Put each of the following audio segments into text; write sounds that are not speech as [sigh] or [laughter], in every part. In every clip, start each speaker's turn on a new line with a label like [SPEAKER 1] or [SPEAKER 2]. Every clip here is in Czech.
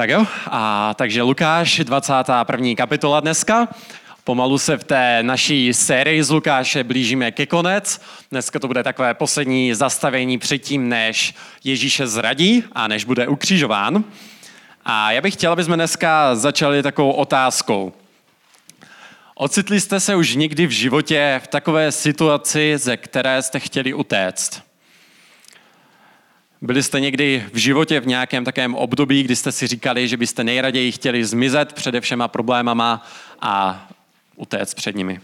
[SPEAKER 1] Tak jo, a takže Lukáš, 21. kapitola dneska. Pomalu se v té naší sérii z Lukáše blížíme ke konec. Dneska to bude takové poslední zastavení předtím, než Ježíše zradí a než bude ukřižován. A já bych chtěl, aby jsme dneska začali takovou otázkou. Ocitli jste se už někdy v životě v takové situaci, ze které jste chtěli utéct? Byli jste někdy v životě v nějakém takovém období, kdy jste si říkali, že byste nejraději chtěli zmizet přede všema problémama a utéct před nimi?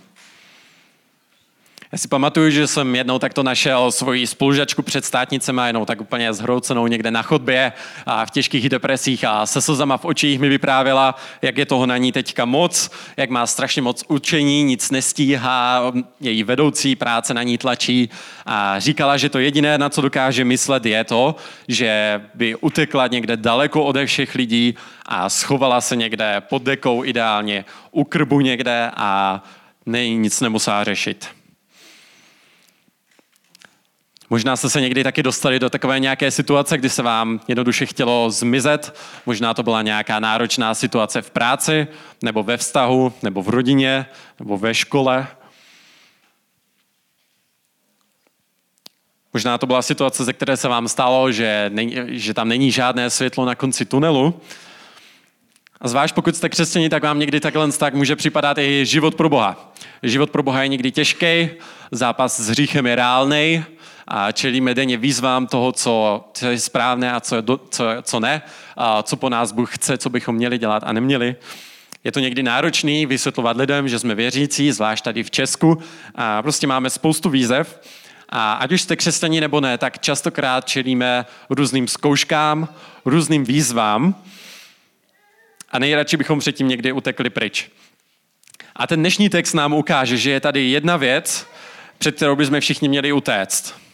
[SPEAKER 1] Já si pamatuju, že jsem jednou takto našel svoji spolužačku před státnicema, jenom tak úplně zhroucenou někde na chodbě a v těžkých depresích a se slzama v očích mi vyprávěla, jak je toho na ní teďka moc, jak má strašně moc učení, nic nestíhá, její vedoucí práce na ní tlačí a říkala, že to jediné, na co dokáže myslet, je to, že by utekla někde daleko ode všech lidí a schovala se někde pod dekou ideálně u krbu někde a nej, nic nemusela řešit. Možná jste se někdy taky dostali do takové nějaké situace, kdy se vám jednoduše chtělo zmizet. Možná to byla nějaká náročná situace v práci, nebo ve vztahu, nebo v rodině, nebo ve škole. Možná to byla situace, ze které se vám stalo, že, ne, že tam není žádné světlo na konci tunelu. A zvlášť pokud jste křesťani, tak vám někdy takhle tak může připadat i život pro Boha. Život pro Boha je někdy těžký, zápas s hříchem je reálný, a čelíme denně výzvám toho, co, co je správné a co, co, co ne, a co po nás Bůh chce, co bychom měli dělat a neměli. Je to někdy náročný vysvětlovat lidem, že jsme věřící, zvlášť tady v Česku. A prostě máme spoustu výzev. A ať už jste křesťaní nebo ne, tak častokrát čelíme různým zkouškám, různým výzvám a nejradši bychom předtím někdy utekli pryč. A ten dnešní text nám ukáže, že je tady jedna věc, před kterou bychom všichni měli utéct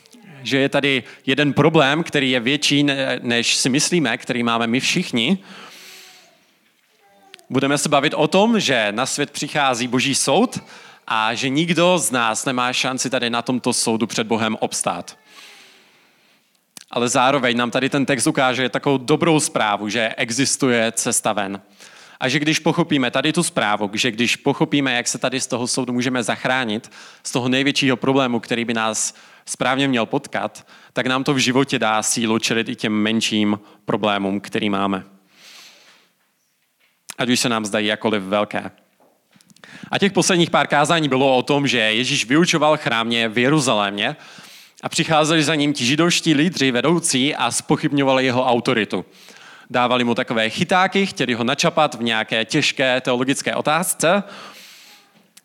[SPEAKER 1] že je tady jeden problém, který je větší, než si myslíme, který máme my všichni. Budeme se bavit o tom, že na svět přichází boží soud a že nikdo z nás nemá šanci tady na tomto soudu před Bohem obstát. Ale zároveň nám tady ten text ukáže takovou dobrou zprávu, že existuje cesta ven. A že když pochopíme tady tu zprávu, že když pochopíme, jak se tady z toho soudu můžeme zachránit, z toho největšího problému, který by nás správně měl potkat, tak nám to v životě dá sílu čelit i těm menším problémům, který máme. Ať už se nám zdají jakoliv velké. A těch posledních pár kázání bylo o tom, že Ježíš vyučoval chrámě v Jeruzalémě a přicházeli za ním ti židovští lídři vedoucí a spochybňovali jeho autoritu. Dávali mu takové chytáky, chtěli ho načapat v nějaké těžké teologické otázce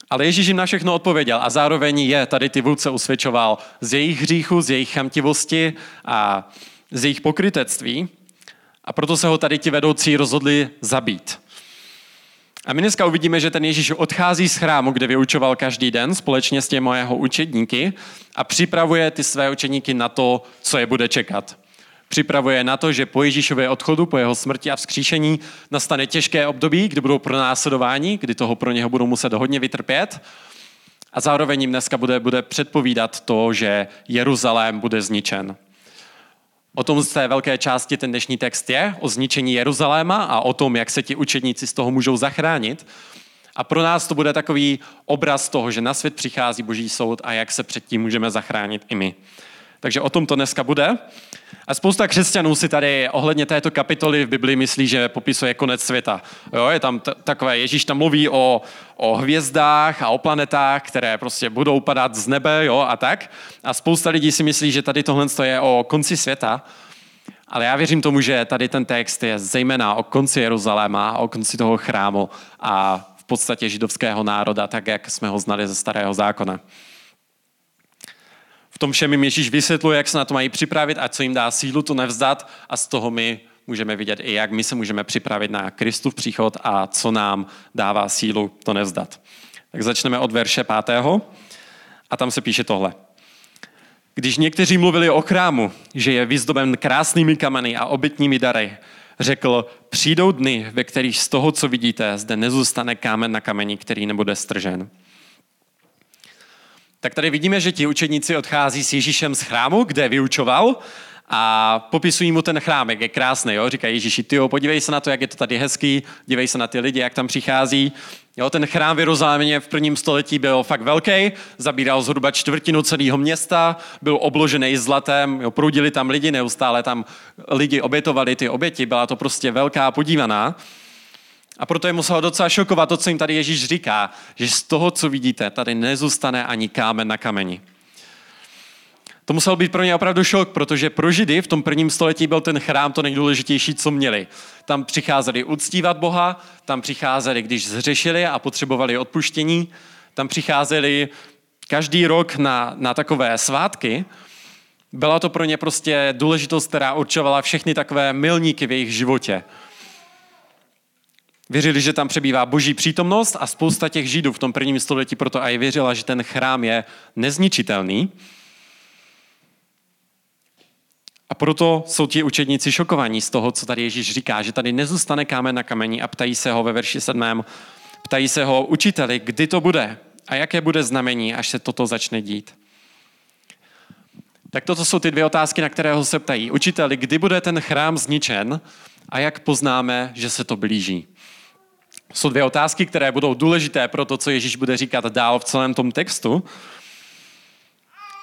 [SPEAKER 1] ale Ježíš jim na všechno odpověděl a zároveň je tady ty vůdce usvědčoval z jejich hříchu, z jejich chamtivosti a z jejich pokrytectví. A proto se ho tady ti vedoucí rozhodli zabít. A my dneska uvidíme, že ten Ježíš odchází z chrámu, kde vyučoval každý den společně s těmi jeho učedníky a připravuje ty své učedníky na to, co je bude čekat. Připravuje na to, že po Ježíšově odchodu, po jeho smrti a vzkříšení nastane těžké období, kdy budou pronásledováni, kdy toho pro něho budou muset hodně vytrpět. A zároveň jim dneska bude, bude předpovídat to, že Jeruzalém bude zničen. O tom z té velké části ten dnešní text je, o zničení Jeruzaléma a o tom, jak se ti učedníci z toho můžou zachránit. A pro nás to bude takový obraz toho, že na svět přichází boží soud a jak se předtím můžeme zachránit i my. Takže o tom to dneska bude. A spousta křesťanů si tady ohledně této kapitoly v Biblii myslí, že popisuje konec světa. Jo, je tam t- takové, Ježíš tam mluví o, o hvězdách a o planetách, které prostě budou padat z nebe jo, a tak. A spousta lidí si myslí, že tady tohle je o konci světa. Ale já věřím tomu, že tady ten text je zejména o konci Jeruzaléma, o konci toho chrámu a v podstatě židovského národa, tak jak jsme ho znali ze starého zákona. V tom všem jim Ježíš vysvětluje, jak se na to mají připravit a co jim dá sílu to nevzdat a z toho my můžeme vidět i, jak my se můžeme připravit na Kristův příchod a co nám dává sílu to nevzdat. Tak začneme od verše pátého a tam se píše tohle. Když někteří mluvili o chrámu, že je vyzdoben krásnými kameny a obytními dary, řekl, přijdou dny, ve kterých z toho, co vidíte, zde nezůstane kámen na kameni, který nebude stržen tak tady vidíme, že ti učedníci odchází s Ježíšem z chrámu, kde vyučoval a popisují mu ten chrám, jak je krásný. Jo? Říkají Ježíši, ty podívej se na to, jak je to tady hezký, dívej se na ty lidi, jak tam přichází. Jo, ten chrám v Jeruzalémě v prvním století byl fakt velký, zabíral zhruba čtvrtinu celého města, byl obložený zlatem, jo, proudili tam lidi, neustále tam lidi obětovali ty oběti, byla to prostě velká podívaná. A proto je muselo docela šokovat to, co jim tady Ježíš říká, že z toho, co vidíte, tady nezůstane ani kámen na kameni. To musel být pro ně opravdu šok, protože pro Židy v tom prvním století byl ten chrám to nejdůležitější, co měli. Tam přicházeli uctívat Boha, tam přicházeli, když zřešili a potřebovali odpuštění, tam přicházeli každý rok na, na takové svátky. Byla to pro ně prostě důležitost, která určovala všechny takové milníky v jejich životě. Věřili, že tam přebývá boží přítomnost a spousta těch židů v tom prvním století proto i věřila, že ten chrám je nezničitelný. A proto jsou ti učedníci šokovaní z toho, co tady Ježíš říká, že tady nezůstane kámen na kameni a ptají se ho ve verši 7. Ptají se ho, učiteli, kdy to bude a jaké bude znamení, až se toto začne dít. Tak toto jsou ty dvě otázky, na které ho se ptají. Učiteli, kdy bude ten chrám zničen a jak poznáme, že se to blíží? Jsou dvě otázky, které budou důležité pro to, co Ježíš bude říkat dál v celém tom textu.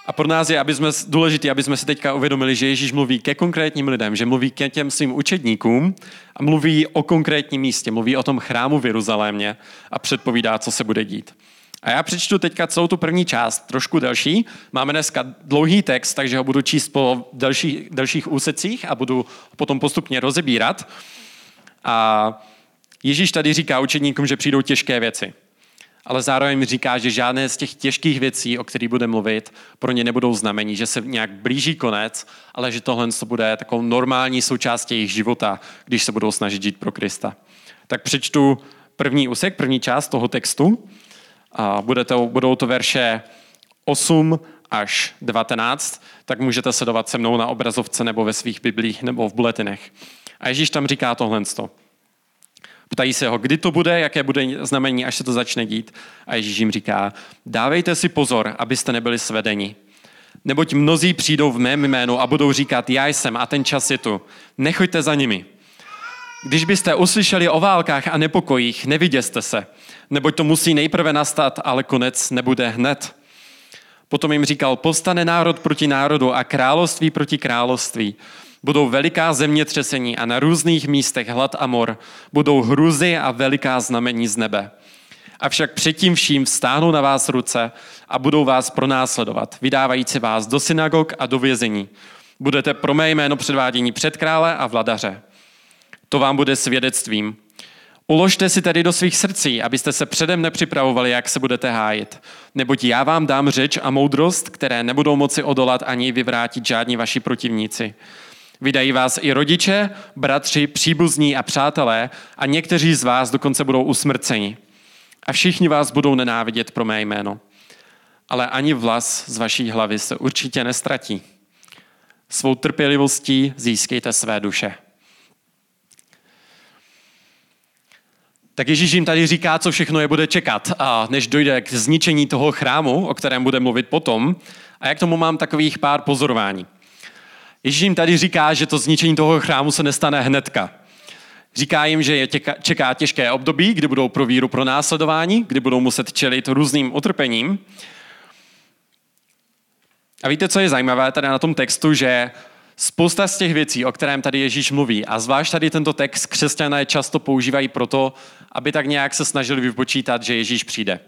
[SPEAKER 1] A pro nás je aby jsme, důležité, aby jsme si teďka uvědomili, že Ježíš mluví ke konkrétním lidem, že mluví ke těm svým učedníkům a mluví o konkrétním místě, mluví o tom chrámu v Jeruzalémě a předpovídá, co se bude dít. A já přečtu teďka celou tu první část, trošku delší. Máme dneska dlouhý text, takže ho budu číst po delších, delších úsecích a budu potom postupně rozebírat. A Ježíš tady říká učedníkům, že přijdou těžké věci ale zároveň říká, že žádné z těch těžkých věcí, o kterých bude mluvit, pro ně nebudou znamení, že se nějak blíží konec, ale že tohle to bude takovou normální součástí jejich života, když se budou snažit žít pro Krista. Tak přečtu první úsek, první část toho textu. A bude to, budou to verše 8 až 19, tak můžete sledovat se mnou na obrazovce nebo ve svých biblích nebo v buletinech. A Ježíš tam říká tohle. Ptají se ho, kdy to bude, jaké bude znamení, až se to začne dít. A Ježíš jim říká, dávejte si pozor, abyste nebyli svedeni. Neboť mnozí přijdou v mém jménu a budou říkat, já jsem a ten čas je tu. Nechoďte za nimi. Když byste uslyšeli o válkách a nepokojích, neviděste se, neboť to musí nejprve nastat, ale konec nebude hned. Potom jim říkal, povstane národ proti národu a království proti království budou veliká zemětřesení a na různých místech hlad a mor, budou hruzy a veliká znamení z nebe. Avšak předtím vším vstáhnou na vás ruce a budou vás pronásledovat, vydávající vás do synagog a do vězení. Budete pro mé jméno předvádění před krále a vladaře. To vám bude svědectvím. Uložte si tedy do svých srdcí, abyste se předem nepřipravovali, jak se budete hájit. Neboť já vám dám řeč a moudrost, které nebudou moci odolat ani vyvrátit žádní vaši protivníci. Vydají vás i rodiče, bratři, příbuzní a přátelé a někteří z vás dokonce budou usmrceni. A všichni vás budou nenávidět pro mé jméno. Ale ani vlas z vaší hlavy se určitě nestratí. Svou trpělivostí získejte své duše. Tak Ježíš jim tady říká, co všechno je bude čekat, a než dojde k zničení toho chrámu, o kterém bude mluvit potom. A jak tomu mám takových pár pozorování. Ježíš jim tady říká, že to zničení toho chrámu se nestane hnedka. Říká jim, že je těka, čeká těžké období, kdy budou pro víru pro následování, kdy budou muset čelit různým utrpením. A víte, co je zajímavé tady na tom textu, že spousta z těch věcí, o kterém tady Ježíš mluví, a zvlášť tady tento text křesťané často používají proto, aby tak nějak se snažili vypočítat, že Ježíš přijde.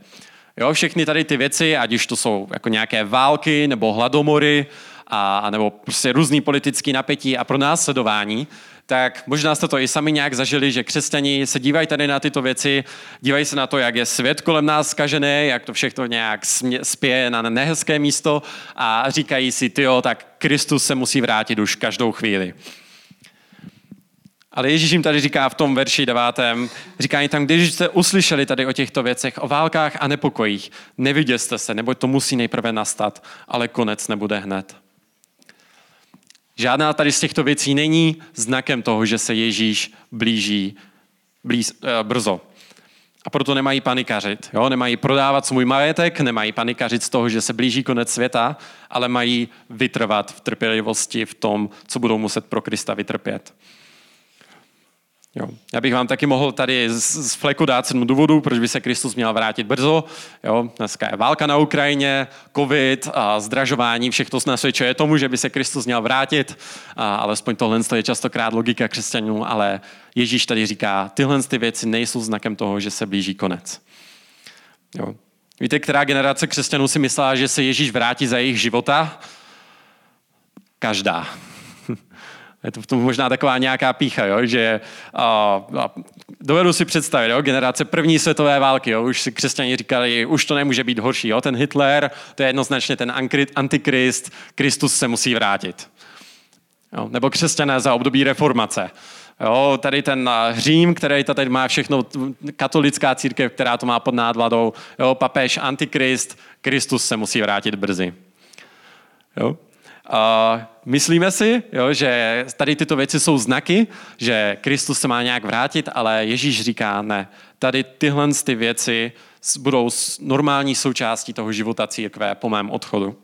[SPEAKER 1] Jo, všechny tady ty věci, ať už to jsou jako nějaké války nebo hladomory, a, nebo prostě různý politický napětí a pro následování, tak možná jste to i sami nějak zažili, že křesťani se dívají tady na tyto věci, dívají se na to, jak je svět kolem nás zkažený, jak to všechno nějak spěje na nehezké místo a říkají si, tyjo, tak Kristus se musí vrátit už každou chvíli. Ale Ježíš jim tady říká v tom verši devátém, říká jim tam, když jste uslyšeli tady o těchto věcech, o válkách a nepokojích, neviděste se, nebo to musí nejprve nastat, ale konec nebude hned. Žádná tady z těchto věcí není znakem toho, že se Ježíš blíží blíz, uh, brzo. A proto nemají panikařit. Jo? Nemají prodávat svůj majetek, nemají panikařit z toho, že se blíží konec světa, ale mají vytrvat v trpělivosti v tom, co budou muset pro Krista vytrpět. Jo. Já bych vám taky mohl tady z, z fleku dát sedm důvodů, proč by se Kristus měl vrátit brzo. Jo. Dneska je válka na Ukrajině, covid, a zdražování, všechno nasvědčuje tomu, že by se Kristus měl vrátit. A alespoň tohle je častokrát logika křesťanů, ale Ježíš tady říká, tyhle ty věci nejsou znakem toho, že se blíží konec. Jo. Víte, která generace křesťanů si myslela, že se Ježíš vrátí za jejich života? Každá. Je to v tom možná taková nějaká pícha, jo? že a, a, dovedu si představit, jo? generace první světové války, jo? už si křesťani říkali, už to nemůže být horší, jo? ten Hitler, to je jednoznačně ten antikrist, Kristus se musí vrátit. Jo? Nebo křesťané za období reformace. Jo, tady ten Řím, který tady má všechno, katolická církev, která to má pod nádvladou, jo, papež, antikrist, Kristus se musí vrátit brzy. Jo? Myslíme si, jo, že tady tyto věci jsou znaky, že Kristus se má nějak vrátit, ale Ježíš říká ne. Tady tyhle ty věci budou normální součástí toho života církve po mém odchodu.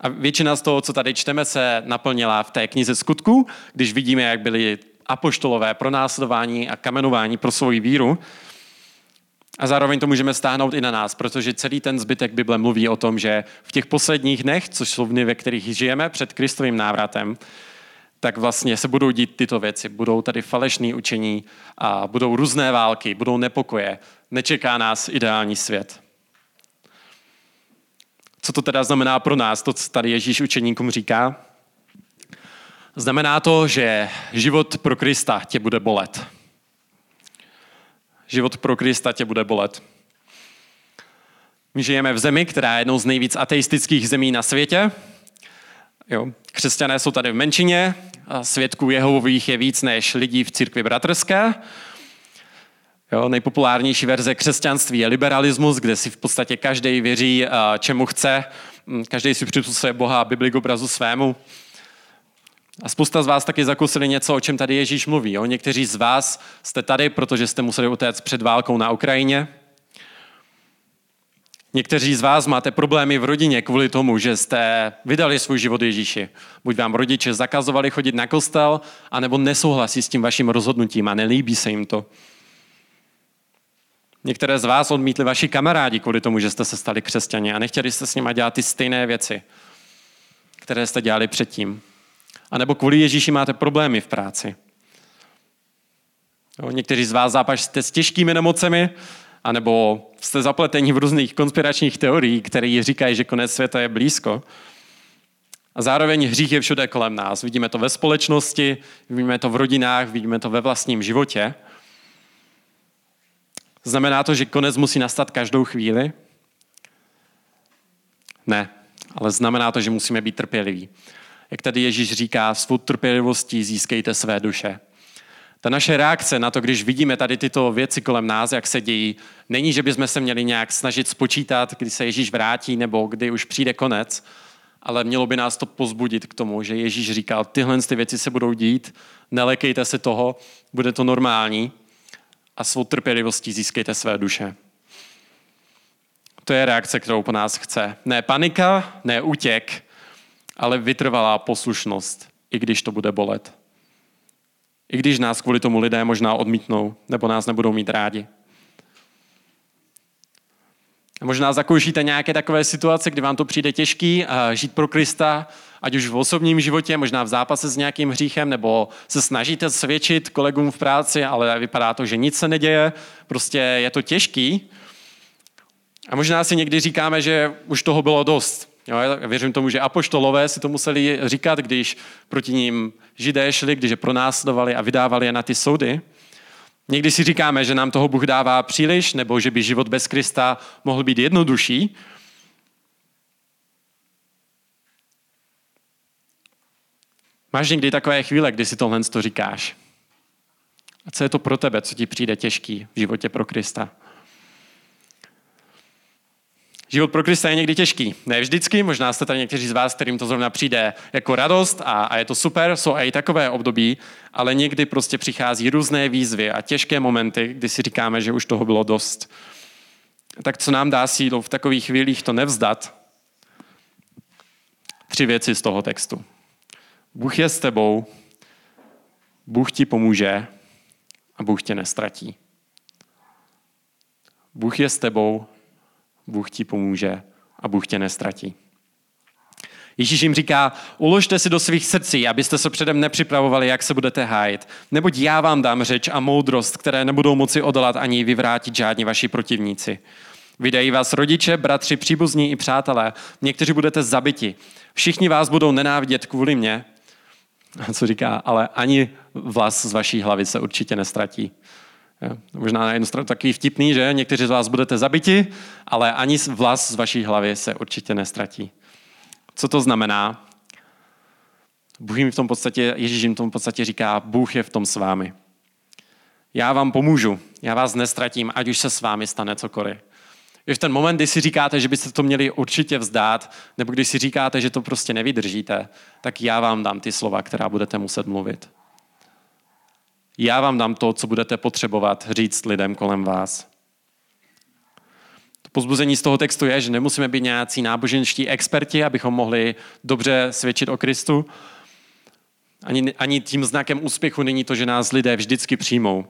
[SPEAKER 1] A většina z toho, co tady čteme, se naplnila v té knize skutku, když vidíme, jak byli apoštolové pronásledování a kamenování pro svoji víru. A zároveň to můžeme stáhnout i na nás, protože celý ten zbytek Bible mluví o tom, že v těch posledních dnech, což jsou dny, ve kterých žijeme před Kristovým návratem, tak vlastně se budou dít tyto věci. Budou tady falešné učení a budou různé války, budou nepokoje. Nečeká nás ideální svět. Co to teda znamená pro nás, to, co tady Ježíš učeníkům říká? Znamená to, že život pro Krista tě bude bolet život pro Krista tě bude bolet. My žijeme v zemi, která je jednou z nejvíc ateistických zemí na světě. Jo. Křesťané jsou tady v menšině, a svědků Jehovových je víc než lidí v církvi bratrské. Jo, nejpopulárnější verze křesťanství je liberalismus, kde si v podstatě každý věří, čemu chce. Každý si připustuje Boha a Bibli k obrazu svému. A spousta z vás taky zakusili něco, o čem tady Ježíš mluví. Jo? Někteří z vás jste tady, protože jste museli utéct před válkou na Ukrajině. Někteří z vás máte problémy v rodině kvůli tomu, že jste vydali svůj život Ježíši. Buď vám rodiče zakazovali chodit na kostel, anebo nesouhlasí s tím vaším rozhodnutím a nelíbí se jim to. Některé z vás odmítli vaši kamarádi kvůli tomu, že jste se stali křesťani a nechtěli jste s nimi dělat ty stejné věci, které jste dělali předtím. A nebo kvůli Ježíši máte problémy v práci. Jo, někteří z vás zápažíte s těžkými nemocemi, anebo jste zapleteni v různých konspiračních teorií, které říkají, že konec světa je blízko. A zároveň hřích je všude kolem nás. Vidíme to ve společnosti, vidíme to v rodinách, vidíme to ve vlastním životě. Znamená to, že konec musí nastat každou chvíli? Ne, ale znamená to, že musíme být trpěliví jak tady Ježíš říká, svou trpělivostí získejte své duše. Ta naše reakce na to, když vidíme tady tyto věci kolem nás, jak se dějí, není, že bychom se měli nějak snažit spočítat, kdy se Ježíš vrátí nebo kdy už přijde konec, ale mělo by nás to pozbudit k tomu, že Ježíš říkal, tyhle ty věci se budou dít, nelekejte se toho, bude to normální a svou trpělivostí získejte své duše. To je reakce, kterou po nás chce. Ne panika, ne útěk, ale vytrvalá poslušnost, i když to bude bolet. I když nás kvůli tomu lidé možná odmítnou, nebo nás nebudou mít rádi. A možná zakoušíte nějaké takové situace, kdy vám to přijde těžký žít pro Krista, ať už v osobním životě, možná v zápase s nějakým hříchem, nebo se snažíte svědčit kolegům v práci, ale vypadá to, že nic se neděje, prostě je to těžký. A možná si někdy říkáme, že už toho bylo dost. Jo, já věřím tomu, že apoštolové si to museli říkat, když proti ním židé šli, když je pronásledovali a vydávali je na ty soudy. Někdy si říkáme, že nám toho Bůh dává příliš, nebo že by život bez Krista mohl být jednodušší. Máš někdy takové chvíle, kdy si tohle to říkáš? A co je to pro tebe, co ti přijde těžký v životě pro Krista? Život pro Krista je někdy těžký. Ne vždycky, možná jste tady někteří z vás, kterým to zrovna přijde jako radost a, a je to super, jsou i takové období, ale někdy prostě přichází různé výzvy a těžké momenty, kdy si říkáme, že už toho bylo dost. Tak co nám dá sílu v takových chvílích to nevzdat? Tři věci z toho textu. Bůh je s tebou, Bůh ti pomůže a Bůh tě nestratí. Bůh je s tebou, Bůh ti pomůže a Bůh tě nestratí. Ježíš jim říká, uložte si do svých srdcí, abyste se předem nepřipravovali, jak se budete hájit. Neboť já vám dám řeč a moudrost, které nebudou moci odolat ani vyvrátit žádní vaši protivníci. Vydají vás rodiče, bratři, příbuzní i přátelé. Někteří budete zabiti. Všichni vás budou nenávidět kvůli mně. A co říká, ale ani vlas z vaší hlavy se určitě nestratí. Možná na jednu stranu takový vtipný, že někteří z vás budete zabiti, ale ani vlas z vaší hlavy se určitě nestratí. Co to znamená? Bůh jim v tom podstatě, Ježíš jim v tom podstatě říká, Bůh je v tom s vámi. Já vám pomůžu, já vás nestratím, ať už se s vámi stane cokoliv. I v ten moment, kdy si říkáte, že byste to měli určitě vzdát, nebo když si říkáte, že to prostě nevydržíte, tak já vám dám ty slova, která budete muset mluvit. Já vám dám to, co budete potřebovat říct lidem kolem vás. To pozbuzení z toho textu je, že nemusíme být nějací náboženští experti, abychom mohli dobře svědčit o Kristu. Ani, ani tím znakem úspěchu není to, že nás lidé vždycky přijmou.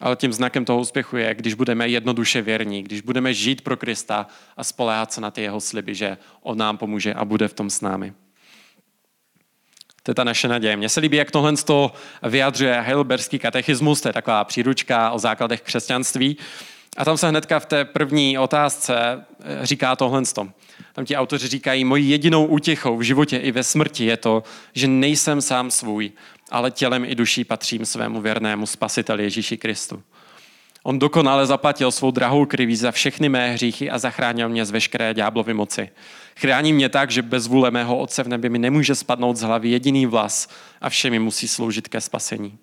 [SPEAKER 1] Ale tím znakem toho úspěchu je, když budeme jednoduše věrní, když budeme žít pro Krista a spoléhat se na ty jeho sliby, že on nám pomůže a bude v tom s námi. To je ta naše naděje. Mně se líbí, jak tohle to vyjadřuje Heidelberský katechismus, to je taková příručka o základech křesťanství. A tam se hnedka v té první otázce eh, říká tohle. Tam ti autoři říkají, mojí jedinou útěchou v životě i ve smrti je to, že nejsem sám svůj, ale tělem i duší patřím svému věrnému spasiteli Ježíši Kristu. On dokonale zaplatil svou drahou krví za všechny mé hříchy a zachránil mě z veškeré ďáblovy moci. Chrání mě tak, že bez vůle mého Otce v nebi mi nemůže spadnout z hlavy jediný vlas a vše mi musí sloužit ke spasení.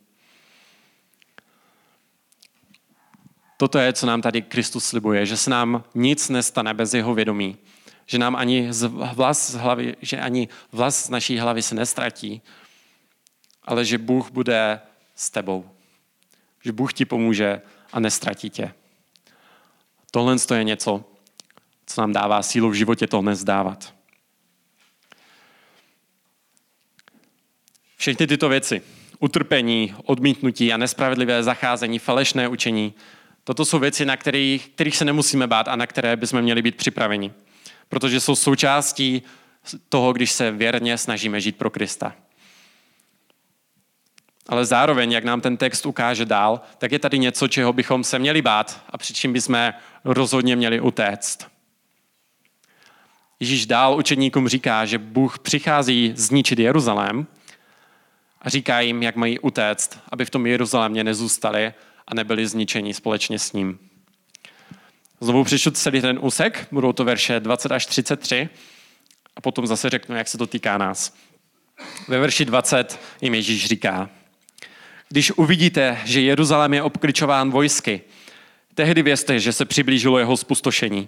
[SPEAKER 1] Toto je, co nám tady Kristus slibuje, že se nám nic nestane bez jeho vědomí, že nám ani vlas z hlavy, že ani vlas z naší hlavy se nestratí, ale že Bůh bude s tebou. Že Bůh ti pomůže a nestratí tě. Tohle je něco, co nám dává sílu v životě to nezdávat. Všechny tyto věci, utrpení, odmítnutí a nespravedlivé zacházení, falešné učení, toto jsou věci, na kterých, kterých se nemusíme bát a na které bychom měli být připraveni. Protože jsou součástí toho, když se věrně snažíme žít pro Krista. Ale zároveň, jak nám ten text ukáže dál, tak je tady něco, čeho bychom se měli bát a před čím bychom rozhodně měli utéct. Ježíš dál učeníkům říká, že Bůh přichází zničit Jeruzalém a říká jim, jak mají utéct, aby v tom Jeruzalémě nezůstali a nebyli zničeni společně s ním. Znovu přečtu celý ten úsek, budou to verše 20 až 33 a potom zase řeknu, jak se to týká nás. Ve verši 20 jim Ježíš říká, když uvidíte, že Jeruzalém je obkličován vojsky, tehdy vězte, že se přiblížilo jeho spustošení.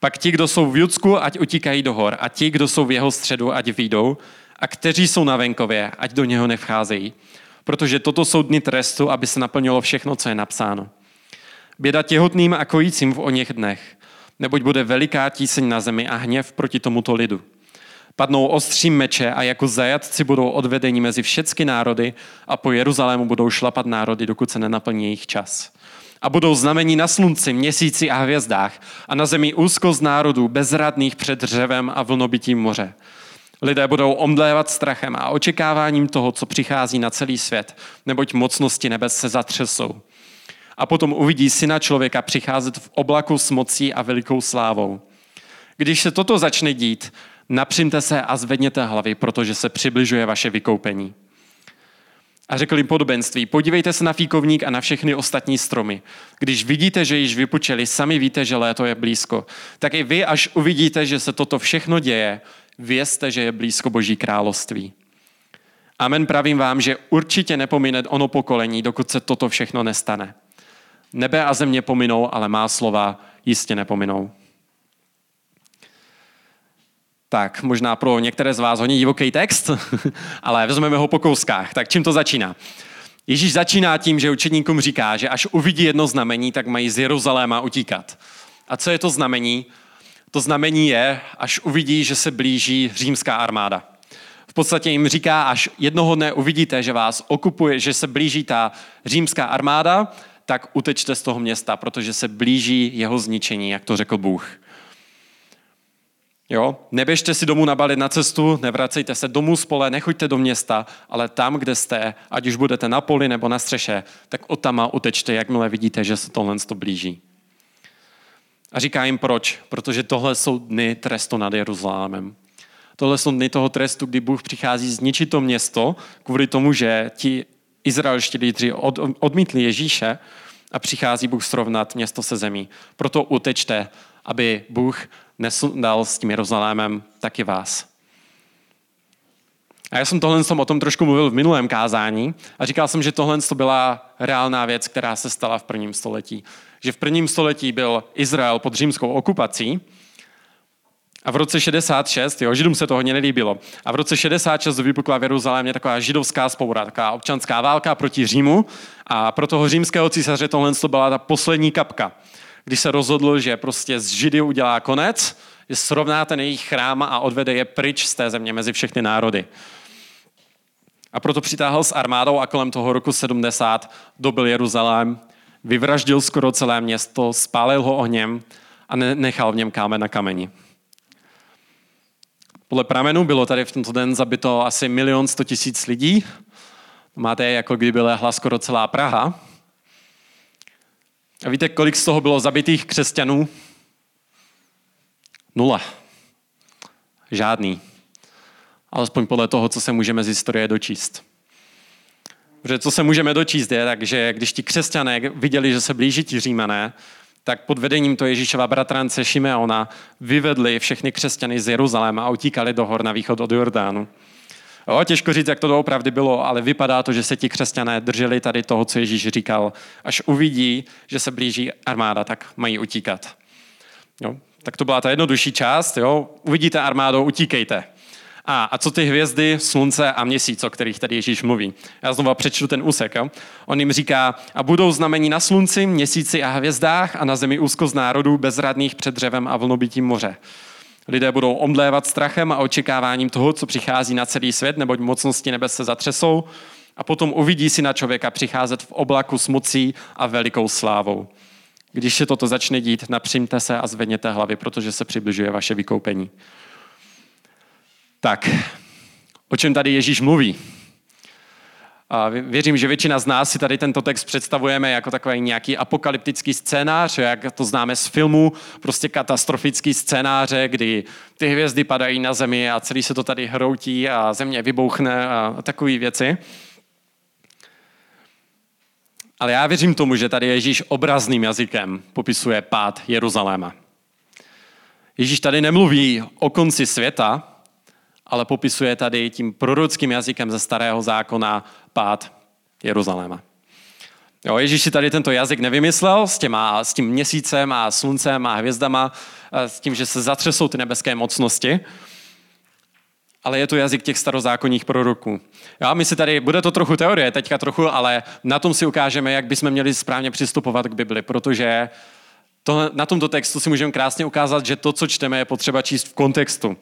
[SPEAKER 1] Pak ti, kdo jsou v Judsku, ať utíkají do hor, a ti, kdo jsou v jeho středu, ať vyjdou, a kteří jsou na venkově, ať do něho nevcházejí. Protože toto jsou dny trestu, aby se naplnilo všechno, co je napsáno. Běda těhotným a kojícím v o něch dnech, neboť bude veliká tíseň na zemi a hněv proti tomuto lidu. Padnou ostří meče a jako zajatci budou odvedeni mezi všechny národy a po Jeruzalému budou šlapat národy, dokud se nenaplní jejich čas. A budou znamení na slunci, měsíci a hvězdách a na zemi úzkost národů, bezradných před dřevem a vlnobitím moře. Lidé budou omdlévat strachem a očekáváním toho, co přichází na celý svět, neboť mocnosti nebes se zatřesou. A potom uvidí syna člověka přicházet v oblaku s mocí a velikou slávou. Když se toto začne dít, napřimte se a zvedněte hlavy, protože se přibližuje vaše vykoupení. A řekl jim podobenství, podívejte se na fíkovník a na všechny ostatní stromy. Když vidíte, že již vypučeli, sami víte, že léto je blízko. Tak i vy, až uvidíte, že se toto všechno děje, vězte, že je blízko Boží království. Amen pravím vám, že určitě nepomine ono pokolení, dokud se toto všechno nestane. Nebe a země pominou, ale má slova jistě nepominou. Tak, možná pro některé z vás hodně divoký text, [laughs] ale vezmeme ho po kouskách. Tak čím to začíná? Ježíš začíná tím, že učedníkům říká, že až uvidí jedno znamení, tak mají z Jeruzaléma utíkat. A co je to znamení? To znamení je, až uvidí, že se blíží římská armáda. V podstatě jim říká, až jednoho dne uvidíte, že vás okupuje, že se blíží ta římská armáda, tak utečte z toho města, protože se blíží jeho zničení, jak to řekl Bůh. Jo? Neběžte si domů nabalit na cestu, nevracejte se domů spole, nechoďte do města, ale tam, kde jste, ať už budete na poli nebo na střeše, tak od tam utečte, jakmile vidíte, že se tohle to blíží. A říká jim proč, protože tohle jsou dny trestu nad Jeruzalémem. Tohle jsou dny toho trestu, kdy Bůh přichází zničit to město kvůli tomu, že ti izraelští lídři od, odmítli Ježíše a přichází Bůh srovnat město se zemí. Proto utečte, aby Bůh nesundal s tím Jeruzalémem taky vás. A já jsem tohle o tom trošku mluvil v minulém kázání a říkal jsem, že tohle byla reálná věc, která se stala v prvním století. Že v prvním století byl Izrael pod římskou okupací a v roce 66, jo, židům se to hodně nelíbilo, a v roce 66 vypukla v Jeruzalémě taková židovská spoura, taková občanská válka proti Římu a pro toho římského císaře tohle byla ta poslední kapka když se rozhodl, že prostě z Židy udělá konec, že srovná ten jejich chrám a odvede je pryč z té země mezi všechny národy. A proto přitáhl s armádou a kolem toho roku 70 dobil Jeruzalém, vyvraždil skoro celé město, spálil ho ohněm a nechal v něm kámen na kameni. Podle pramenů bylo tady v tento den zabito asi milion sto tisíc lidí. Máte jako kdyby lehla skoro celá Praha. A víte, kolik z toho bylo zabitých křesťanů? Nula. Žádný. Alespoň podle toho, co se můžeme z historie dočíst. Protože co se můžeme dočíst je, takže když ti křesťané viděli, že se blíží ti římané, tak pod vedením to Ježíšova bratrance Šimeona vyvedli všechny křesťany z Jeruzaléma a utíkali do hor na východ od Jordánu. Jo, těžko říct, jak to doopravdy bylo, ale vypadá to, že se ti křesťané drželi tady toho, co Ježíš říkal. Až uvidí, že se blíží armáda, tak mají utíkat. Jo, tak to byla ta jednodušší část. Jo. Uvidíte armádou, utíkejte. A, a co ty hvězdy, slunce a měsíc, o kterých tady Ježíš mluví? Já znovu přečtu ten úsek. Jo. On jim říká, a budou znamení na slunci, měsíci a hvězdách a na zemi úzkost národů bezradných před dřevem a vlnobitím moře. Lidé budou omdlévat strachem a očekáváním toho, co přichází na celý svět, neboť mocnosti nebe se zatřesou a potom uvidí si na člověka přicházet v oblaku s mocí a velikou slávou. Když se toto začne dít, napřimte se a zvedněte hlavy, protože se přibližuje vaše vykoupení. Tak, o čem tady Ježíš mluví? A věřím, že většina z nás si tady tento text představujeme jako takový nějaký apokalyptický scénář, jak to známe z filmu, prostě katastrofický scénáře, kdy ty hvězdy padají na zemi a celý se to tady hroutí a země vybouchne a takové věci. Ale já věřím tomu, že tady Ježíš obrazným jazykem popisuje pád Jeruzaléma. Ježíš tady nemluví o konci světa, ale popisuje tady tím prorockým jazykem ze starého zákona pád Jeruzaléma. Jo, Ježíš si tady tento jazyk nevymyslel s, těma, s tím měsícem a sluncem a hvězdama, s tím, že se zatřesou ty nebeské mocnosti, ale je to jazyk těch starozákonních proroků. Jo, my si tady, bude to trochu teorie teďka trochu, ale na tom si ukážeme, jak bychom měli správně přistupovat k Bibli, protože to, na tomto textu si můžeme krásně ukázat, že to, co čteme, je potřeba číst v kontextu.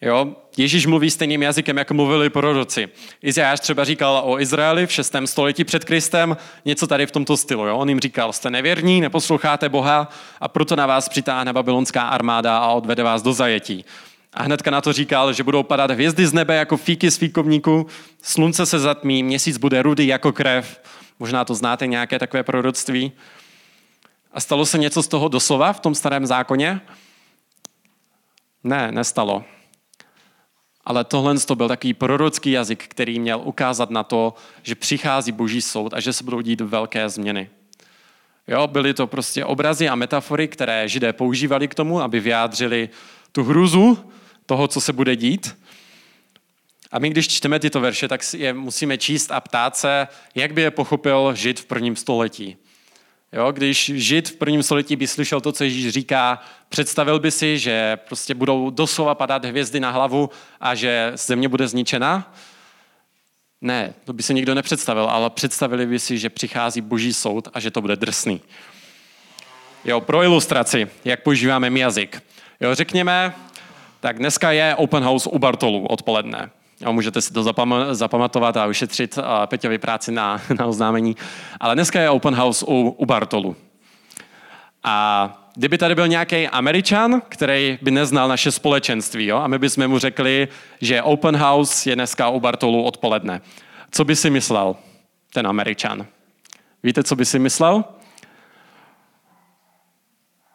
[SPEAKER 1] Jo? Ježíš mluví stejným jazykem, jak mluvili proroci. Izajáš třeba říkal o Izraeli v 6. století před Kristem něco tady v tomto stylu. Jo? On jim říkal, jste nevěrní, neposloucháte Boha a proto na vás přitáhne babylonská armáda a odvede vás do zajetí. A hnedka na to říkal, že budou padat hvězdy z nebe jako fíky z fíkovníku, slunce se zatmí, měsíc bude rudy jako krev. Možná to znáte nějaké takové proroctví. A stalo se něco z toho doslova v tom starém zákoně? Ne, nestalo. Ale tohle to byl takový prorocký jazyk, který měl ukázat na to, že přichází boží soud a že se budou dít velké změny. Jo, byly to prostě obrazy a metafory, které židé používali k tomu, aby vyjádřili tu hruzu toho, co se bude dít. A my, když čteme tyto verše, tak je musíme číst a ptát se, jak by je pochopil žid v prvním století. Jo, když žid v prvním století by slyšel to, co Ježíš říká, představil by si, že prostě budou doslova padat hvězdy na hlavu a že země bude zničena? Ne, to by si nikdo nepředstavil, ale představili by si, že přichází boží soud a že to bude drsný. Jo, pro ilustraci, jak používáme jazyk. Jo, řekněme, tak dneska je open house u Bartolu odpoledne. Jo, můžete si to zapamatovat a ušetřit Peťovi práci na, na oznámení. Ale dneska je open house u, u Bartolu. A kdyby tady byl nějaký Američan, který by neznal naše společenství, jo, a my bychom mu řekli, že open house je dneska u Bartolu odpoledne. Co by si myslel ten Američan? Víte, co by si myslel?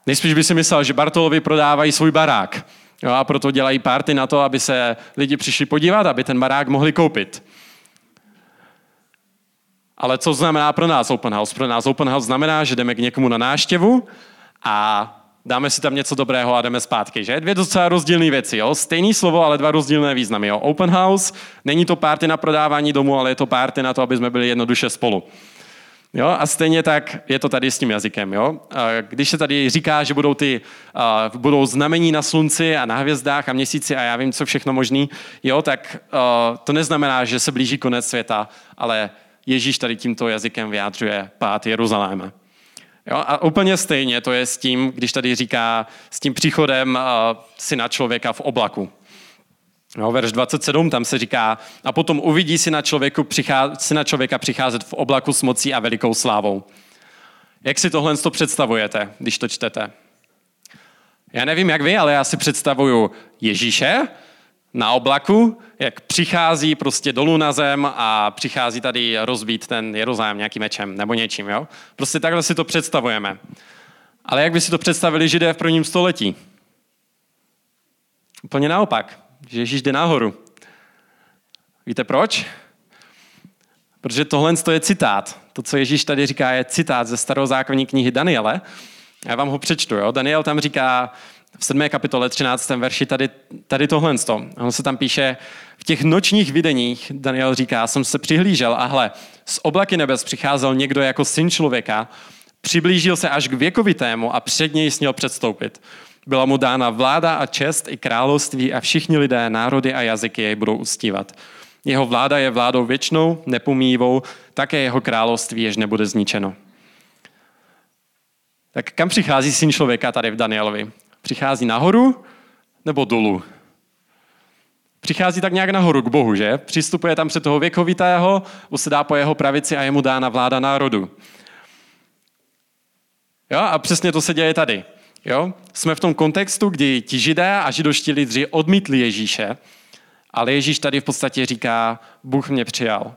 [SPEAKER 1] Nejspíš by si myslel, že Bartolovi prodávají svůj barák. Jo, a proto dělají párty na to, aby se lidi přišli podívat, aby ten barák mohli koupit. Ale co znamená pro nás open house? Pro nás open house znamená, že jdeme k někomu na náštěvu a dáme si tam něco dobrého a jdeme zpátky. Že? Dvě docela rozdílné věci. Jo? Stejný slovo, ale dva rozdílné významy. Jo? Open house není to párty na prodávání domu, ale je to párty na to, aby jsme byli jednoduše spolu. Jo? A stejně tak je to tady s tím jazykem. Jo? Když se tady říká, že budou, ty, uh, budou znamení na slunci a na hvězdách a měsíci a já vím, co všechno možný, jo? tak uh, to neznamená, že se blíží konec světa, ale Ježíš tady tímto jazykem vyjádřuje pát Jeruzaléma. Jo? A úplně stejně to je s tím, když tady říká s tím příchodem uh, syna člověka v oblaku. No, verš 27, tam se říká, a potom uvidí si na, člověku přichá, si na člověka přicházet v oblaku s mocí a velikou slávou. Jak si tohle to představujete, když to čtete? Já nevím, jak vy, ale já si představuju Ježíše na oblaku, jak přichází prostě dolů na zem a přichází tady rozbít ten Jeruzalém nějakým mečem nebo něčím. Jo? Prostě takhle si to představujeme. Ale jak by si to představili židé v prvním století? Úplně naopak že Ježíš jde nahoru. Víte proč? Protože tohle je citát. To, co Ježíš tady říká, je citát ze starozákonní knihy Daniele. Já vám ho přečtu. Jo? Daniel tam říká v 7. kapitole 13. verši tady, tady tohle. On se tam píše, v těch nočních videních, Daniel říká, jsem se přihlížel a hle, z oblaky nebes přicházel někdo jako syn člověka, přiblížil se až k věkovitému a před něj směl předstoupit. Byla mu dána vláda a čest i království a všichni lidé, národy a jazyky jej budou uctívat. Jeho vláda je vládou věčnou, nepomíjivou, také jeho království jež nebude zničeno. Tak kam přichází syn člověka tady v Danielovi? Přichází nahoru nebo dolů? Přichází tak nějak nahoru k Bohu, že? Přistupuje tam před toho věkovitého, usedá po jeho pravici a je mu dána vláda národu. Jo, a přesně to se děje tady. Jo? Jsme v tom kontextu, kdy ti židé a židoští lidři odmítli Ježíše, ale Ježíš tady v podstatě říká, Bůh mě přijal.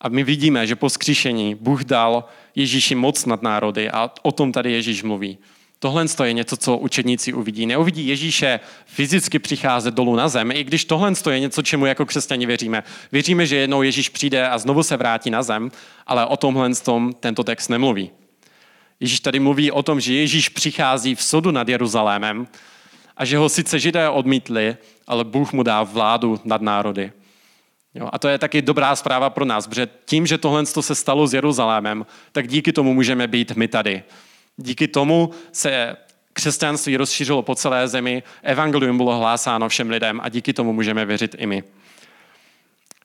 [SPEAKER 1] A my vidíme, že po skříšení Bůh dal Ježíši moc nad národy a o tom tady Ježíš mluví. Tohle je něco, co učedníci uvidí. Neuvidí Ježíše fyzicky přicházet dolů na zem, i když tohle je něco, čemu jako křesťani věříme. Věříme, že jednou Ježíš přijde a znovu se vrátí na zem, ale o tomhle tom tento text nemluví. Ježíš tady mluví o tom, že Ježíš přichází v sodu nad Jeruzalémem a že ho sice židé odmítli, ale Bůh mu dá vládu nad národy. Jo, a to je taky dobrá zpráva pro nás, protože tím, že tohle se stalo s Jeruzalémem, tak díky tomu můžeme být my tady. Díky tomu se křesťanství rozšířilo po celé zemi, evangelium bylo hlásáno všem lidem a díky tomu můžeme věřit i my.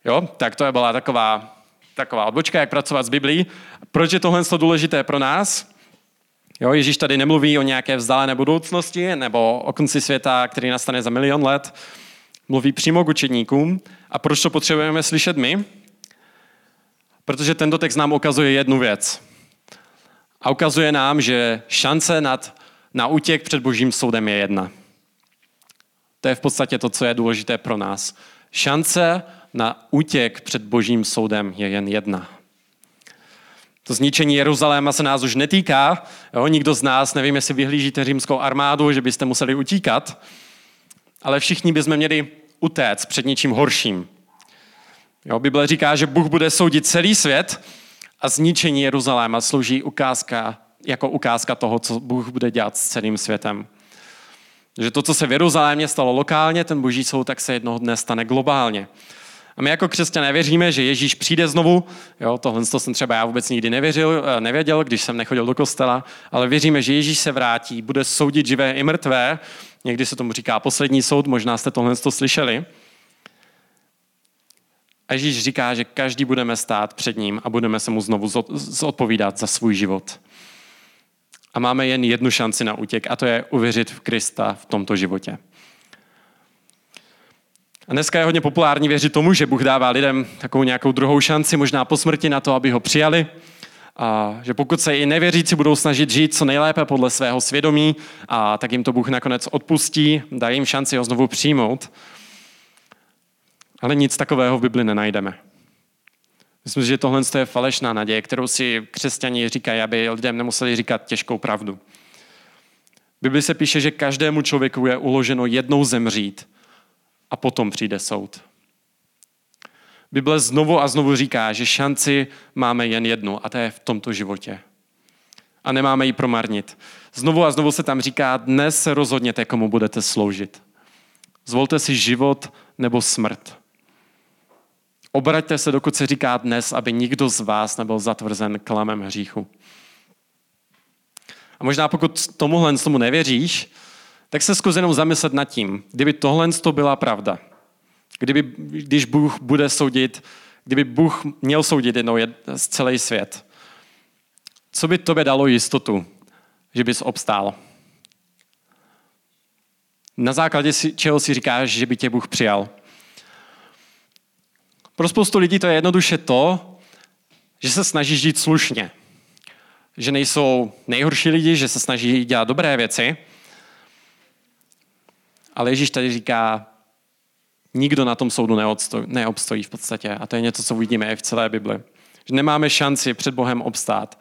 [SPEAKER 1] Jo, tak to je byla taková, taková odbočka, jak pracovat s Biblí. Proč je tohle důležité pro nás? Jo, Ježíš tady nemluví o nějaké vzdálené budoucnosti nebo o konci světa, který nastane za milion let. Mluví přímo k učedníkům. A proč to potřebujeme slyšet my? Protože tento text nám ukazuje jednu věc. A ukazuje nám, že šance nad, na útěk před božím soudem je jedna. To je v podstatě to, co je důležité pro nás. Šance na útěk před božím soudem je jen jedna. To zničení Jeruzaléma se nás už netýká. Jo? Nikdo z nás, nevím, jestli vyhlížíte římskou armádu, že byste museli utíkat, ale všichni bychom měli utéct před něčím horším. Jo? Bible říká, že Bůh bude soudit celý svět a zničení Jeruzaléma slouží ukázka, jako ukázka toho, co Bůh bude dělat s celým světem. Že to, co se v Jeruzalémě stalo lokálně, ten boží soud, tak se jednoho dne stane globálně. A my jako křesťané věříme, že Ježíš přijde znovu. Jo, tohle to jsem třeba já vůbec nikdy nevěřil, eh, nevěděl, když jsem nechodil do kostela, ale věříme, že Ježíš se vrátí, bude soudit živé i mrtvé. Někdy se tomu říká poslední soud, možná jste tohle to slyšeli. A Ježíš říká, že každý budeme stát před ním a budeme se mu znovu zodpovídat za svůj život. A máme jen jednu šanci na útěk a to je uvěřit v Krista v tomto životě. A dneska je hodně populární věřit tomu, že Bůh dává lidem takovou nějakou druhou šanci, možná po smrti na to, aby ho přijali. A že pokud se i nevěřící budou snažit žít co nejlépe podle svého svědomí, a tak jim to Bůh nakonec odpustí, dá jim šanci ho znovu přijmout. Ale nic takového v Bibli nenajdeme. Myslím, že tohle je falešná naděje, kterou si křesťani říkají, aby lidem nemuseli říkat těžkou pravdu. V Bibli se píše, že každému člověku je uloženo jednou zemřít a potom přijde soud. Bible znovu a znovu říká, že šanci máme jen jednu a to je v tomto životě. A nemáme ji promarnit. Znovu a znovu se tam říká, dnes se rozhodněte, komu budete sloužit. Zvolte si život nebo smrt. Obraťte se, dokud se říká dnes, aby nikdo z vás nebyl zatvrzen klamem hříchu. A možná pokud tomuhle tomu nevěříš, tak se zkus jenom zamyslet nad tím, kdyby tohle to byla pravda. Kdyby, když Bůh bude soudit, kdyby Bůh měl soudit jednou z celý svět, co by tobě dalo jistotu, že bys obstál? Na základě čeho si říkáš, že by tě Bůh přijal? Pro spoustu lidí to je jednoduše to, že se snaží žít slušně. Že nejsou nejhorší lidi, že se snaží dělat dobré věci. Ale Ježíš tady říká, nikdo na tom soudu neobstojí, v podstatě. A to je něco, co uvidíme i v celé Bibli. Že nemáme šanci před Bohem obstát.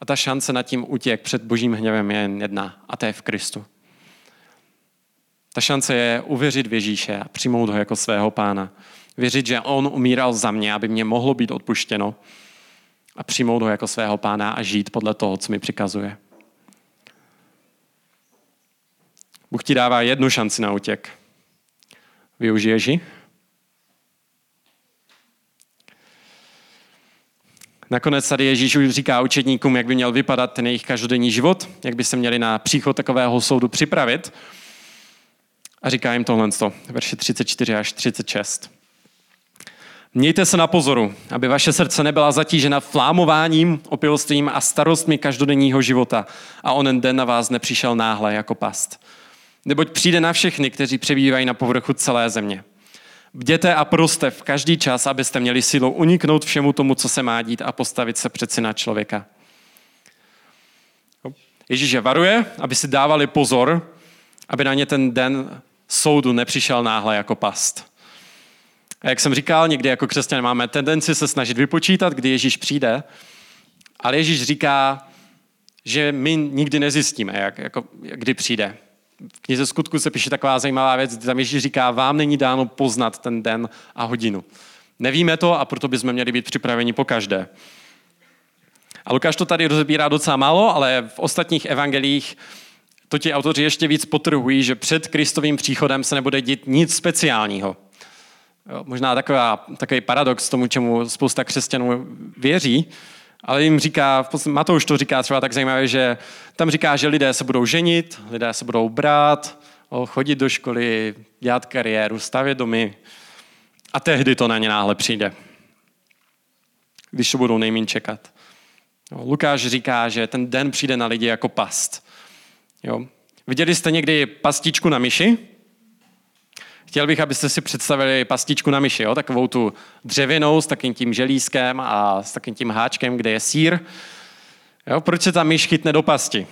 [SPEAKER 1] A ta šance nad tím útěk před božím hněvem je jen jedna. A to je v Kristu. Ta šance je uvěřit v Ježíše a přijmout ho jako svého pána. Věřit, že on umíral za mě, aby mě mohlo být odpuštěno a přijmout ho jako svého pána a žít podle toho, co mi přikazuje. Bůh ti dává jednu šanci na útěk. Využiješ ji? Nakonec tady Ježíš už říká učedníkům, jak by měl vypadat ten jejich každodenní život, jak by se měli na příchod takového soudu připravit. A říká jim tohle, verše 34 až 36. Mějte se na pozoru, aby vaše srdce nebyla zatížena flámováním, opilstvím a starostmi každodenního života a onen den na vás nepřišel náhle jako past. Neboť přijde na všechny, kteří přebývají na povrchu celé země. Bděte a proste v každý čas, abyste měli sílu uniknout všemu tomu, co se má dít a postavit se přeci na člověka. Ježíš je varuje, aby si dávali pozor, aby na ně ten den soudu nepřišel náhle jako past. A jak jsem říkal, někdy jako křesťané máme tendenci se snažit vypočítat, kdy Ježíš přijde, ale Ježíš říká, že my nikdy nezjistíme, jak, jako, kdy přijde. V knize skutku se píše taková zajímavá věc, tam Ježíš říká, vám není dáno poznat ten den a hodinu. Nevíme to a proto bychom měli být připraveni po každé. A Lukáš to tady rozebírá docela málo, ale v ostatních evangelích to ti autoři ještě víc potrhují, že před Kristovým příchodem se nebude dít nic speciálního. Jo, možná taková, takový paradox tomu, čemu spousta křesťanů věří, ale jim říká, Matouš to říká třeba tak zajímavé, že tam říká, že lidé se budou ženit, lidé se budou brát, chodit do školy, dělat kariéru, stavět domy a tehdy to na ně náhle přijde. Když to budou nejméně čekat. Lukáš říká, že ten den přijde na lidi jako past. Jo. Viděli jste někdy pastičku na myši? Chtěl bych, abyste si představili pastičku na myši, jo? takovou tu dřevěnou s takým tím želízkem a s takým tím háčkem, kde je sír. Jo? Proč se ta myš chytne do pasti?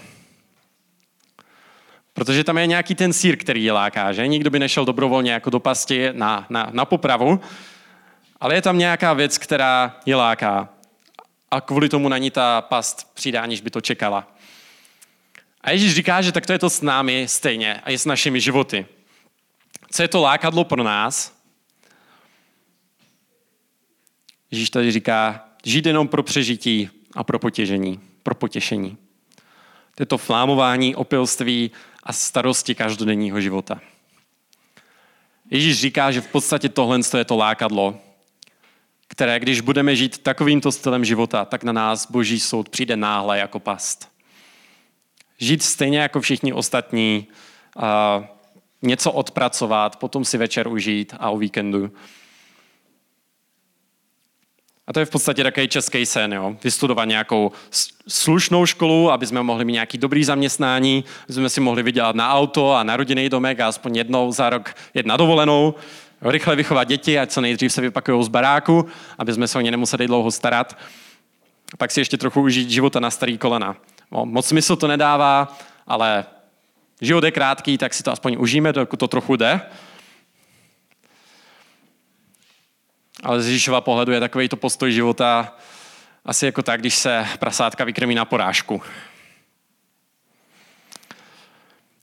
[SPEAKER 1] Protože tam je nějaký ten sír, který je láká, že? Nikdo by nešel dobrovolně jako do pasti na, na, na popravu, ale je tam nějaká věc, která je láká. A kvůli tomu na ní ta past přijde, aniž by to čekala. A Ježíš říká, že tak to je to s námi stejně a je s našimi životy. Co je to lákadlo pro nás? Ježíš tady říká, žít jenom pro přežití a pro potěžení, pro potěšení. To je to flámování, opilství a starosti každodenního života. Ježíš říká, že v podstatě tohle je to lákadlo které když budeme žít takovýmto stylem života, tak na nás boží soud přijde náhle jako past. Žít stejně jako všichni ostatní, něco odpracovat, potom si večer užít a o víkendu. A to je v podstatě takový český sen, jo? vystudovat nějakou slušnou školu, aby jsme mohli mít nějaký dobrý zaměstnání, aby jsme si mohli vydělat na auto a na rodinný domek a aspoň jednou za rok jet na dovolenou, jo? rychle vychovat děti, ať co nejdřív se vypakují z baráku, aby jsme se o ně nemuseli dlouho starat. A pak si ještě trochu užít života na starý kolena. No, moc smysl to nedává, ale život je krátký, tak si to aspoň užijeme, dokud to trochu jde. Ale z Ježíšova pohledu je takový to postoj života asi jako tak, když se prasátka vykrmí na porážku.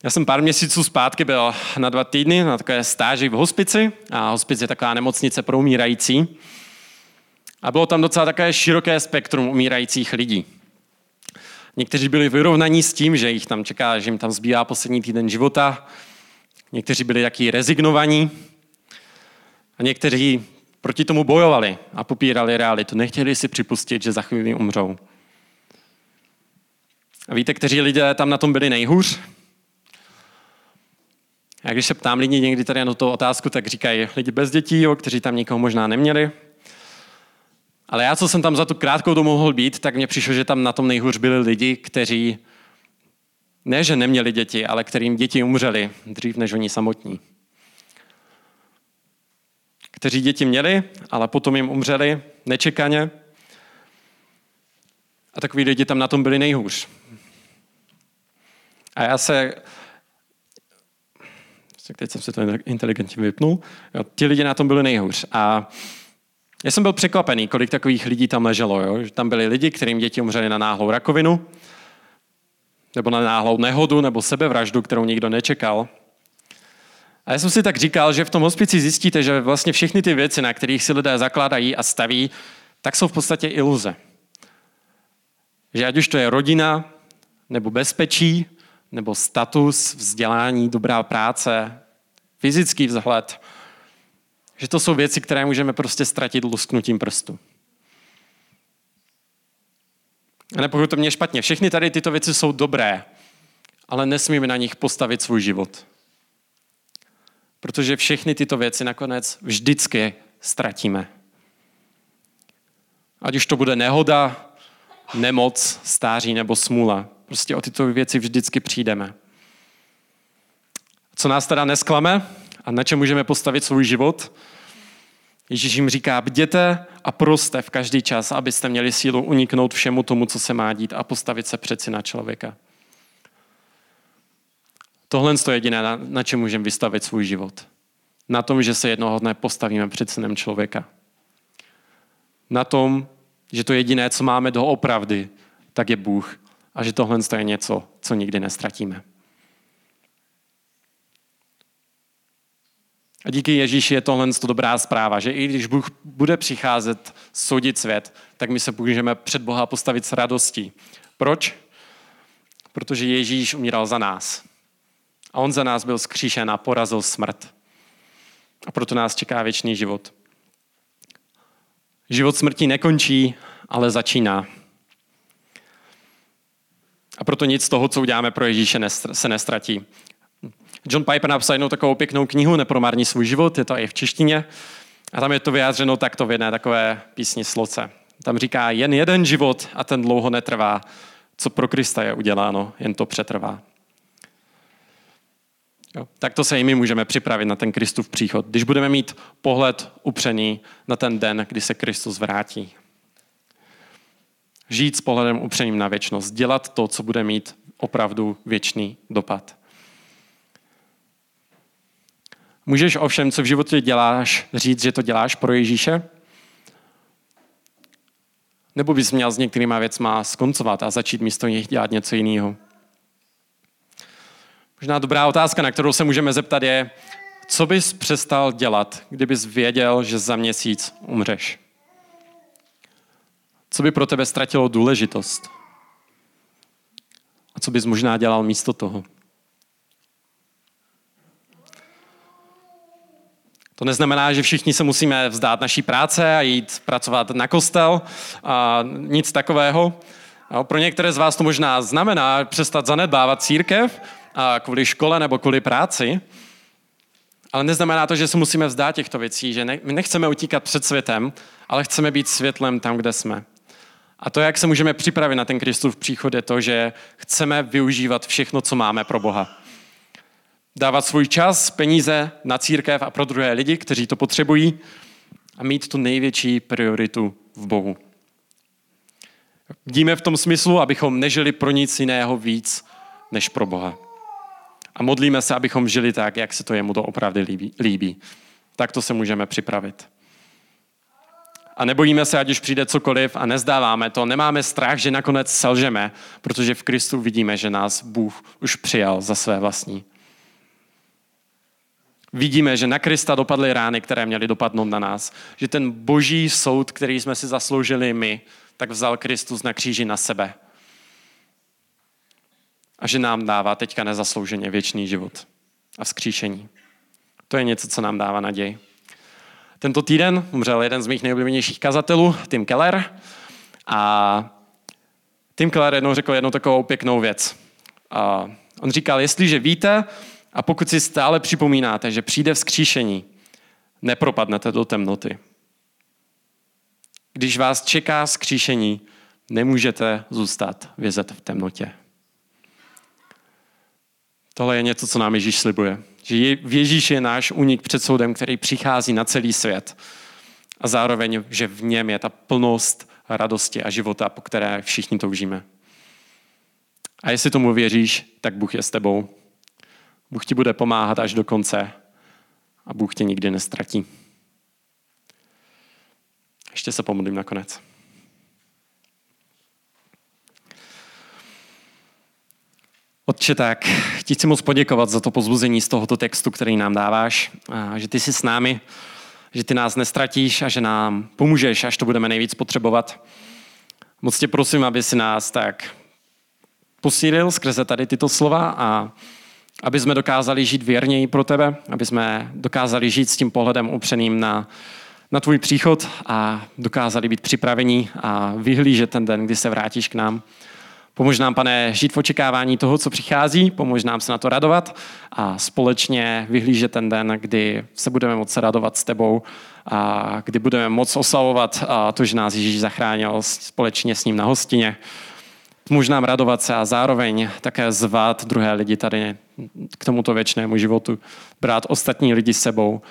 [SPEAKER 1] Já jsem pár měsíců zpátky byl na dva týdny na takové stáži v hospici a hospic je taková nemocnice pro umírající. A bylo tam docela takové široké spektrum umírajících lidí. Někteří byli vyrovnaní s tím, že jich tam čeká, že jim tam zbývá poslední týden života. Někteří byli taky rezignovaní. A někteří proti tomu bojovali a popírali realitu. Nechtěli si připustit, že za chvíli umřou. A víte, kteří lidé tam na tom byli nejhůř? A když se ptám lidí někdy tady na tu otázku, tak říkají lidi bez dětí, jo, kteří tam nikoho možná neměli. Ale já, co jsem tam za tu krátkou dobu mohl být, tak mně přišlo, že tam na tom nejhůř byli lidi, kteří ne, že neměli děti, ale kterým děti umřeli dřív než oni samotní kteří děti měli, ale potom jim umřeli nečekaně. A takový lidi tam na tom byli nejhůř. A já se, teď jsem se to inteligentně vypnul, jo, ti lidi na tom byli nejhůř. A já jsem byl překvapený, kolik takových lidí tam leželo. Jo? Že tam byli lidi, kterým děti umřeli na náhlou rakovinu, nebo na náhlou nehodu, nebo sebevraždu, kterou nikdo nečekal. A já jsem si tak říkal, že v tom hospici zjistíte, že vlastně všechny ty věci, na kterých si lidé zakládají a staví, tak jsou v podstatě iluze. Že ať už to je rodina, nebo bezpečí, nebo status, vzdělání, dobrá práce, fyzický vzhled, že to jsou věci, které můžeme prostě ztratit lusknutím prstu. A nepochopil to mě špatně. Všechny tady tyto věci jsou dobré, ale nesmíme na nich postavit svůj život. Protože všechny tyto věci nakonec vždycky ztratíme. Ať už to bude nehoda, nemoc, stáří nebo smůla. Prostě o tyto věci vždycky přijdeme. Co nás teda nesklame a na čem můžeme postavit svůj život? Ježíš jim říká, bděte a proste v každý čas, abyste měli sílu uniknout všemu tomu, co se má dít a postavit se přeci na člověka. Tohle je jediné, na, na čem můžeme vystavit svůj život. Na tom, že se jednoho dne postavíme před synem člověka. Na tom, že to jediné, co máme do opravdy, tak je Bůh. A že tohle je něco, co nikdy nestratíme. A díky Ježíši je tohle to dobrá zpráva, že i když Bůh bude přicházet soudit svět, tak my se můžeme před Boha postavit s radostí. Proč? Protože Ježíš umíral za nás. A on za nás byl skříšen a porazil smrt. A proto nás čeká věčný život. Život smrti nekončí, ale začíná. A proto nic z toho, co uděláme pro Ježíše, se nestratí. John Piper napsal jednou takovou pěknou knihu Nepromární svůj život, je to i v češtině. A tam je to vyjádřeno takto v jedné takové písni sloce. Tam říká, jen jeden život a ten dlouho netrvá. Co pro Krista je uděláno, jen to přetrvá. Jo. Tak to se i my můžeme připravit na ten Kristův příchod, když budeme mít pohled upřený na ten den, kdy se Kristus vrátí. Žít s pohledem upřeným na věčnost, dělat to, co bude mít opravdu věčný dopad. Můžeš ovšem, co v životě děláš, říct, že to děláš pro Ježíše? Nebo bys měl s některýma věcma skoncovat a začít místo nich dělat něco jiného? Možná dobrá otázka, na kterou se můžeme zeptat je, co bys přestal dělat, kdybys věděl, že za měsíc umřeš? Co by pro tebe ztratilo důležitost? A co bys možná dělal místo toho? To neznamená, že všichni se musíme vzdát naší práce a jít pracovat na kostel, a nic takového. A pro některé z vás to možná znamená přestat zanedbávat církev a kvůli škole nebo kvůli práci, ale neznamená to, že se musíme vzdát těchto věcí, že ne, my nechceme utíkat před světem, ale chceme být světlem tam, kde jsme. A to, jak se můžeme připravit na ten Kristův příchod, je to, že chceme využívat všechno, co máme pro Boha. Dávat svůj čas, peníze na církev a pro druhé lidi, kteří to potřebují a mít tu největší prioritu v Bohu. Vidíme v tom smyslu, abychom nežili pro nic jiného víc než pro Boha. A modlíme se, abychom žili tak, jak se to jemu to opravdu líbí. líbí. Tak to se můžeme připravit. A nebojíme se, ať už přijde cokoliv a nezdáváme to. Nemáme strach, že nakonec selžeme, protože v Kristu vidíme, že nás Bůh už přijal za své vlastní. Vidíme, že na Krista dopadly rány, které měly dopadnout na nás. Že ten boží soud, který jsme si zasloužili my, tak vzal Kristus na kříži na sebe. A že nám dává teďka nezaslouženě věčný život a vzkříšení. To je něco, co nám dává naději. Tento týden umřel jeden z mých nejoblíbenějších kazatelů, Tim Keller. A Tim Keller jednou řekl jednu takovou pěknou věc. A on říkal, jestliže víte a pokud si stále připomínáte, že přijde vzkříšení, nepropadnete do temnoty. Když vás čeká skříšení, nemůžete zůstat vězet v temnotě. Tohle je něco, co nám Ježíš slibuje. Že v Ježíši je náš unik před soudem, který přichází na celý svět. A zároveň, že v něm je ta plnost radosti a života, po které všichni toužíme. A jestli tomu věříš, tak Bůh je s tebou. Bůh ti bude pomáhat až do konce a Bůh tě nikdy nestratí. Ještě se pomodlím nakonec. Otče, tak ti chci moc poděkovat za to pozbuzení z tohoto textu, který nám dáváš, a že ty jsi s námi, že ty nás nestratíš a že nám pomůžeš, až to budeme nejvíc potřebovat. Moc tě prosím, aby si nás tak posílil skrze tady tyto slova a aby jsme dokázali žít věrněji pro tebe, aby jsme dokázali žít s tím pohledem upřeným na na tvůj příchod a dokázali být připraveni a vyhlížet ten den, kdy se vrátíš k nám. Pomož nám, pane, žít v očekávání toho, co přichází, pomož nám se na to radovat a společně vyhlížet ten den, kdy se budeme moci radovat s tebou a kdy budeme moci oslavovat to, že nás Ježíš zachránil společně s ním na hostině. Pomož nám radovat se a zároveň také zvat druhé lidi tady k tomuto věčnému životu, brát ostatní lidi s sebou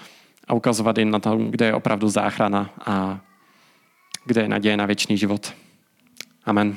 [SPEAKER 1] a ukazovat jim na to, kde je opravdu záchrana a kde je naděje na věčný život. Amen.